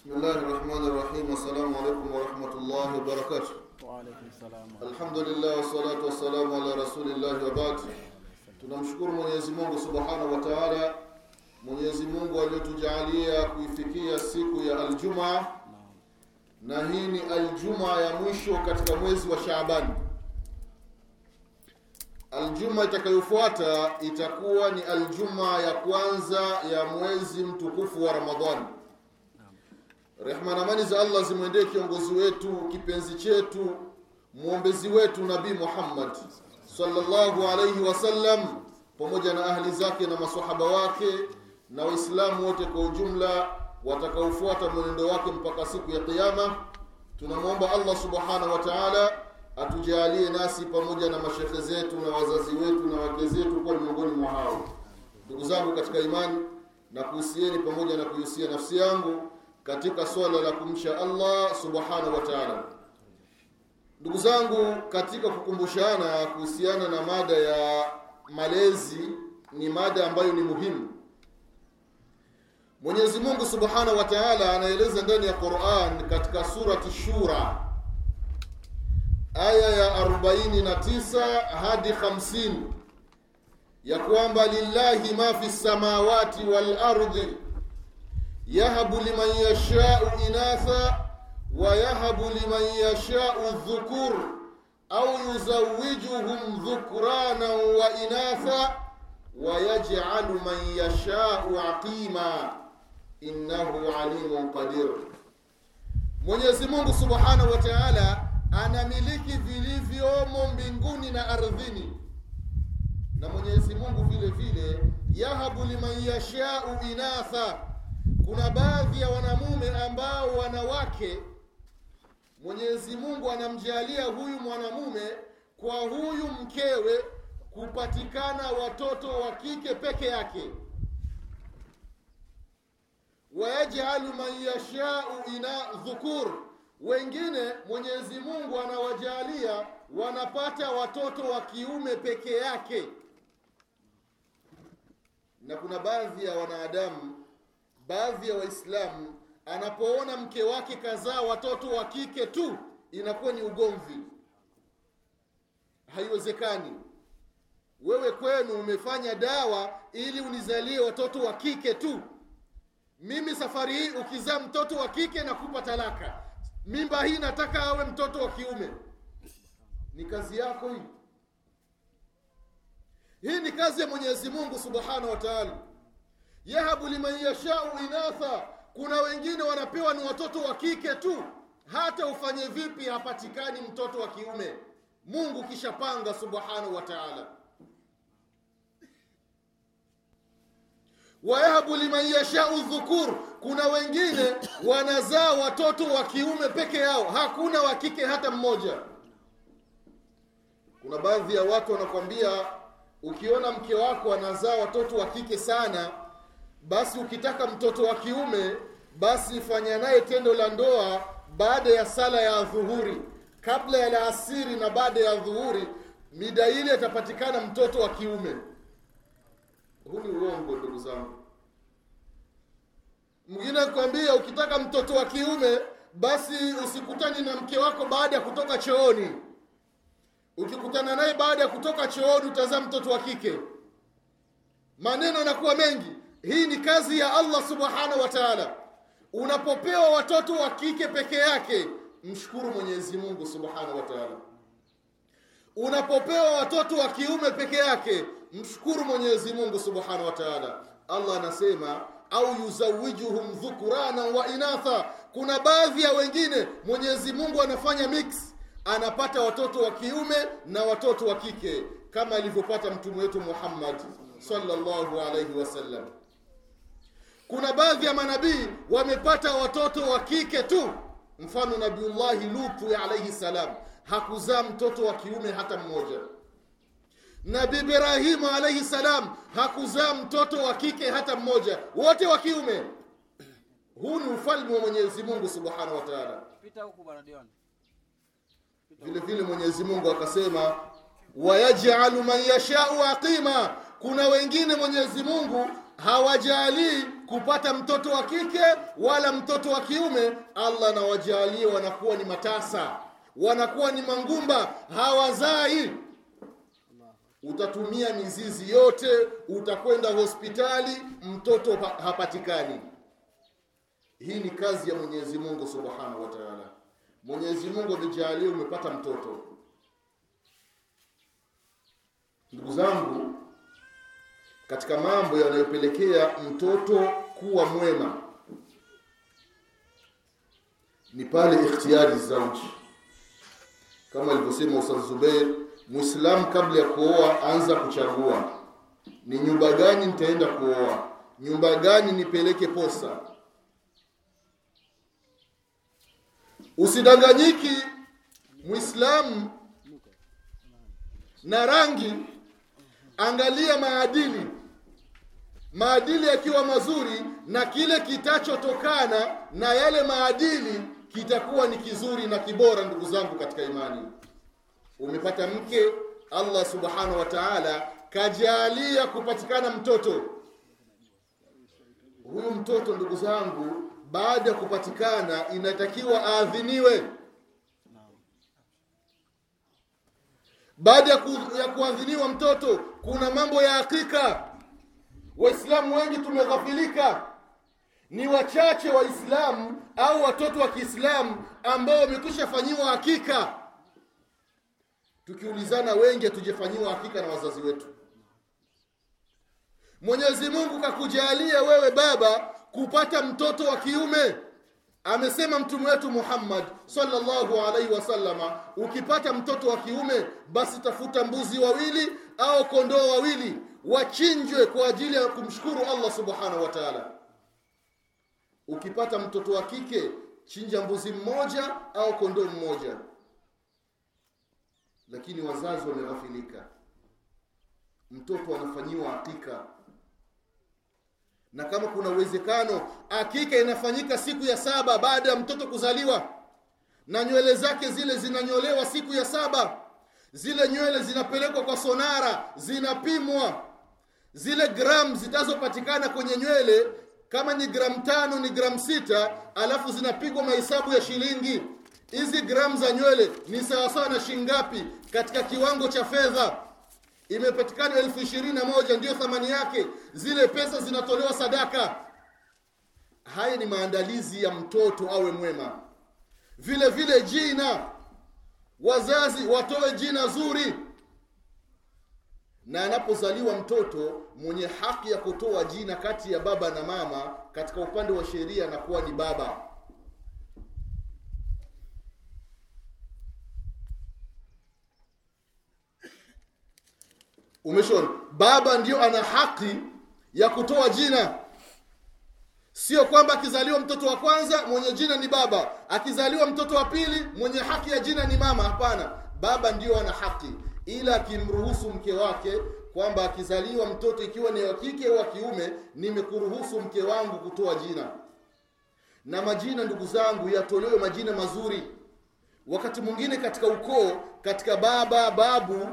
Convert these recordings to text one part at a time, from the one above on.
بسم الله الرحمن الرحيم السلام عليكم ورحمة الله وبركاته وعليكم السلام الحمد لله والصلاة والسلام على رسول الله وبعد tunamshukuru Mwenyezi Mungu Subhanahu wa Ta'ala Mwenyezi Mungu aliyotujalia kuifikia siku ya Aljumaa na hii ni Aljumaa ya mwisho katika mwezi wa Shaaban Aljuma itakayofuata itakuwa ni Aljumaa ya kwanza ya mwezi mtukufu wa Ramadhani Rehma na amani za Allah zimwendee kiongozi wetu, kipenzi chetu, mwombezi wetu Nabii Muhammad sallallahu alayhi wasallam, pamoja na ahli zake na maswahaba wake na Waislamu wote kwa ujumla watakaofuata mwenendo wake mpaka siku ya Kiyama. Tunamwomba Allah subhanahu wa ta'ala atujalie nasi pamoja na mashekhe zetu na wazazi wetu na wake zetu kuwa miongoni mwa hao. Ndugu zangu katika imani, na kuhusieni pamoja na kuihusia nafsi yangu katika swala la kumcha Allah subhanahu wa ta'ala. Ndugu zangu, katika kukumbushana kuhusiana na mada ya malezi, ni mada ambayo ni muhimu. Mwenyezi Mungu subhanahu wa ta'ala anaeleza ndani ya Qur'an katika surati Shura aya ya 49 hadi 50 ya kwamba lillahi ma fi samawati wal ardi yahabu liman yashau inatha wa yahabu liman yashau dhukur au yuzawijuhum dhukrana wa inatha wa yaj'alu man yashau aqima. Innahu alimun qadir. Mwenyezi Mungu Subhanahu wa Ta'ala anamiliki vilivyomo mbinguni na ardhini. Na Mwenyezi Mungu vile vile yahabu liman yashau inatha kuna baadhi ya wanamume ambao wanawake Mwenyezi Mungu anamjalia huyu mwanamume kwa huyu mkewe kupatikana watoto wa kike peke yake. Wayaj'alu man yashau ina dhukur. Wengine Mwenyezi Mungu anawajalia wanapata watoto wa kiume peke yake. Na kuna baadhi ya wanadamu baadhi ya waislamu anapoona mke wake kazaa watoto wa kike tu inakuwa ni ugomvi. Haiwezekani. Wewe kwenu umefanya dawa ili unizalie watoto wa kike tu. Mimi safari hii ukizaa mtoto wa kike na kupa talaka. Mimba hii nataka awe mtoto wa kiume. Ni kazi yako hii. Hii ni kazi ya mwenyezi mungu subhanahu wa yahabu liman yashau inatha. Kuna wengine wanapewa ni watoto wa kike tu. Hata ufanye vipi hapatikani mtoto wa kiume. Mungu kishapanga subhanahu wa taala. Wayahabu liman yashau dhukur. Kuna wengine wanazaa watoto wa kiume peke yao. Hakuna wa kike hata mmoja. Kuna baadhi ya watu wanakwambia ukiona mke wako anazaa watoto wa kike sana basi ukitaka mtoto wa kiume basi fanya naye tendo la ndoa baada ya sala ya dhuhuri kabla ya laasiri na baada ya dhuhuri mida ile atapatikana mtoto wa kiume. Huu ni uongo ndugu zangu. Mwingine kwambia ukitaka mtoto wa kiume basi usikutani na mke wako baada ya kutoka chooni. Ukikutana naye baada ya kutoka chooni utazaa mtoto wa kike. Maneno yanakuwa mengi hii ni kazi ya allah subhanahu wa taala. Unapopewa watoto wa kike peke yake mshukuru mwenyezi mungu subhanahu wa taala. Unapopewa watoto wa kiume peke yake mshukuru mwenyezi mungu subhanahu wa taala. Allah anasema au yuzawijuhum dhukurana wa inatha. Kuna baadhi ya wengine mwenyezi mungu anafanya mix. Anapata watoto wa kiume na watoto wa kike kama alivyopata mtume wetu muhammad sallallahu alaihi wasallam kuna baadhi ya manabii wamepata watoto wa kike tu. Mfano nabiullahi lutu alaihi salam. Hakuzaa mtoto wa kiume hata mmoja. Nabi ibrahimu alaihi salam hakuzaa mtoto wa kike hata mmoja. Wote wa kiume. Huu ni ufalme wa mwenyezi mungu subhanahu wa taala. Vile vile mwenyezi mungu akasema wayajalu man yashau aqima. Kuna wengine mwenyezi mungu hawajalii kupata mtoto wa kike wala mtoto wa kiume. Allah anawajalia wanakuwa ni matasa wanakuwa ni mangumba hawazai. Utatumia mizizi yote utakwenda hospitali mtoto hapatikani. Hii ni kazi ya mwenyezi mungu subhanahu wa taala. Mwenyezi mungu amejalia umepata mtoto. Ndugu zangu katika mambo yanayopelekea mtoto kuwa mwema. Ni pale ikhtiyari zauji kama alivyosema Ustadh Zubeir, Muislamu kabla ya kuoa anza kuchagua. Ni nyumba gani nitaenda kuoa? Nyumba gani nipeleke posa? Usidanganyiki Muislamu na rangi. Angalia maadili maadili yakiwa mazuri na kile kitachotokana na yale maadili kitakuwa ni kizuri na kibora ndugu zangu katika imani. Umepata mke allah subhanahu wa taala kajalia kupatikana mtoto. Huyu mtoto ndugu zangu baada ya kupatikana inatakiwa aadhiniwe. Baada ya, kuadhiniwa mtoto kuna mambo ya hakika waislamu wengi tumeghafilika. Ni wachache waislamu au watoto wa kiislamu ambao wamekwisha fanyiwa hakika. Tukiulizana wengi hatujafanyiwa hakika na wazazi wetu. Mwenyezi mungu kakujalia wewe baba kupata mtoto wa kiume. Amesema mtume wetu muhammad sallallahu alaihi wasallama ukipata mtoto wa kiume basi tafuta mbuzi wawili au kondoo wawili wachinjwe kwa ajili ya kumshukuru allah subhanahu wa taala. Ukipata mtoto wa kike chinja mbuzi mmoja au kondoo mmoja. Lakini wazazi wameghafilika. Mtoto anafanyiwa akika na kama kuna uwezekano akika inafanyika siku ya saba baada ya mtoto kuzaliwa. Na nywele zake zile zinanyolewa siku ya saba. Zile nywele zinapelekwa kwa sonara zinapimwa zile gramu zitazopatikana kwenye nywele kama ni gramu tano ni gramu sita alafu zinapigwa mahesabu ya shilingi. Hizi gramu za nywele ni sawasawa na shingapi katika kiwango cha fedha? Imepatikana elfu ishirini na moja ndiyo thamani yake. Zile pesa zinatolewa sadaka. Haya ni maandalizi ya mtoto awe mwema. Vile vile jina. Wazazi watoe jina zuri na anapozaliwa mtoto mwenye haki ya kutoa jina kati ya baba na mama katika upande wa sheria anakuwa ni baba. Umeshona baba ndio ana haki ya kutoa jina. Sio kwamba akizaliwa mtoto wa kwanza mwenye jina ni baba. Akizaliwa mtoto wa pili mwenye haki ya jina ni mama. Hapana. Baba ndio ana haki ila akimruhusu mke wake kwamba akizaliwa mtoto ikiwa ni wa kike au wa kiume nimekuruhusu mke wangu kutoa jina. Na majina ndugu zangu yatolewe majina mazuri. Wakati mwingine katika ukoo katika baba babu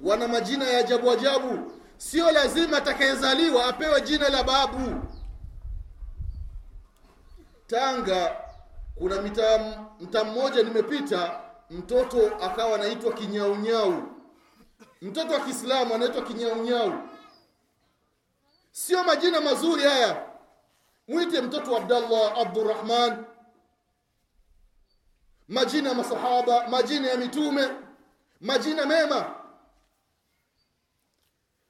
wana majina ya ajabu ajabu. Sio lazima atakayezaliwa apewe jina la babu. Tanga kuna mta mmoja nimepita mtoto akawa anaitwa kinyaunyau mtoto wa kiislamu anaitwa kinyaunyau sio majina mazuri haya. Mwite mtoto abdallah abdurrahman. Majina ya masahaba majina ya mitume majina mema.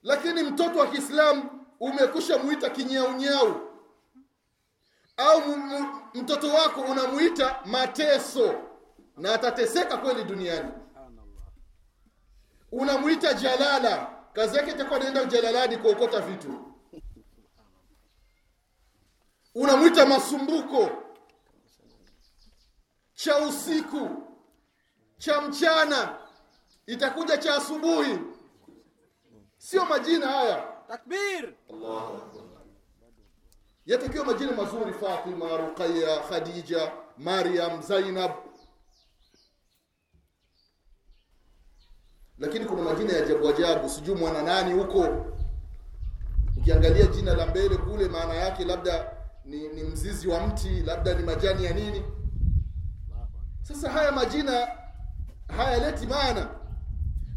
Lakini mtoto wa kiislamu umekusha muita kinyaunyau au mtoto wako unamuita mateso. Na atateseka kweli duniani unamuita jalala. Kazi yake itakuwa naenda jalalani kuokota vitu. Unamwita masumbuko. Cha usiku. Cha mchana. Itakuja cha asubuhi. Sio majina haya. Takbir. Yatakiwa majina mazuri fatima ruqaya khadija mariam zainab lakini kuna majina ya ajabu ajabu sijui mwana nani huko. Ukiangalia jina la mbele kule maana yake labda ni, ni mzizi wa mti labda ni majani ya nini. Sasa haya majina hayaleti maana.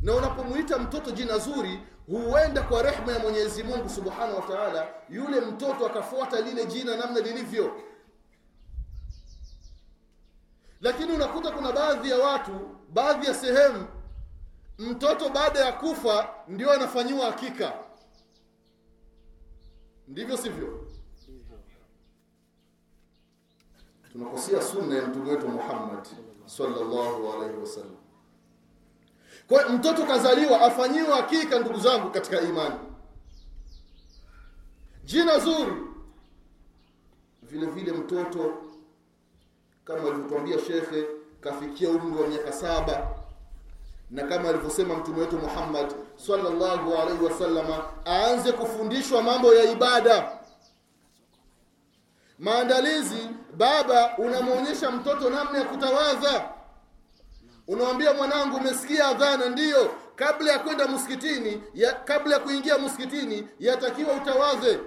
Na unapomuita mtoto jina zuri huenda kwa rehma ya mwenyezi mungu subhanahu wa taala yule mtoto akafuata lile jina namna lilivyo. Lakini unakuta kuna baadhi ya watu baadhi ya sehemu mtoto baada ya kufa ndio anafanyiwa hakika. Ndivyo sivyo? Tunakosea sunna ya mtume wetu muhammad sallallahu alaihi wasallam. Kwa mtoto kazaliwa afanyiwa hakika ndugu zangu katika imani. Jina zuri. Vile vile mtoto kama alivyotuambia shekhe kafikia umri wa miaka saba na kama alivyosema mtume wetu muhammad sallallahu alaihi wasallama aanze kufundishwa mambo ya ibada. Maandalizi baba unamwonyesha mtoto namna ya kutawadha unamwambia mwanangu umesikia adhana? Ndiyo. Kabla ya kwenda msikitini ya, kabla ya kuingia msikitini yatakiwa utawadhe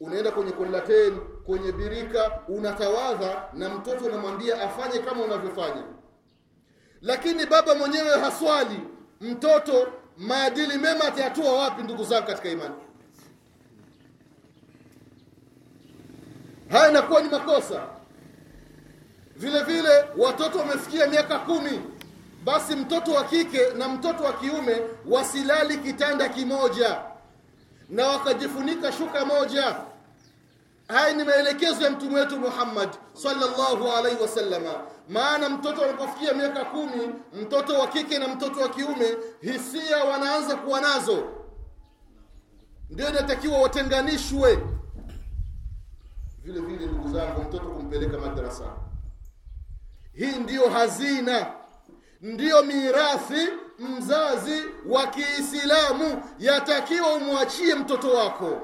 unaenda kwenye kolateni kwenye birika unatawadha na mtoto unamwambia afanye kama unavyofanya lakini baba mwenyewe haswali mtoto maadili mema atayatoa wapi ndugu zangu katika imani? Haya inakuwa ni makosa. Vile vile watoto wamefikia miaka kumi basi mtoto wa kike na mtoto wa kiume wasilali kitanda kimoja na wakajifunika shuka moja haya ni maelekezo ya mtume wetu muhammad sallallahu alaihi wasallama maana mtoto anapofikia miaka kumi mtoto wa kike na mtoto wa kiume hisia wanaanza kuwa nazo. Ndio inatakiwa watenganishwe. Vile vile ndugu zangu mtoto kumpeleka madrasa. Hii ndiyo hazina. Ndiyo mirathi mzazi wa kiislamu. Yatakiwa umwachie mtoto wako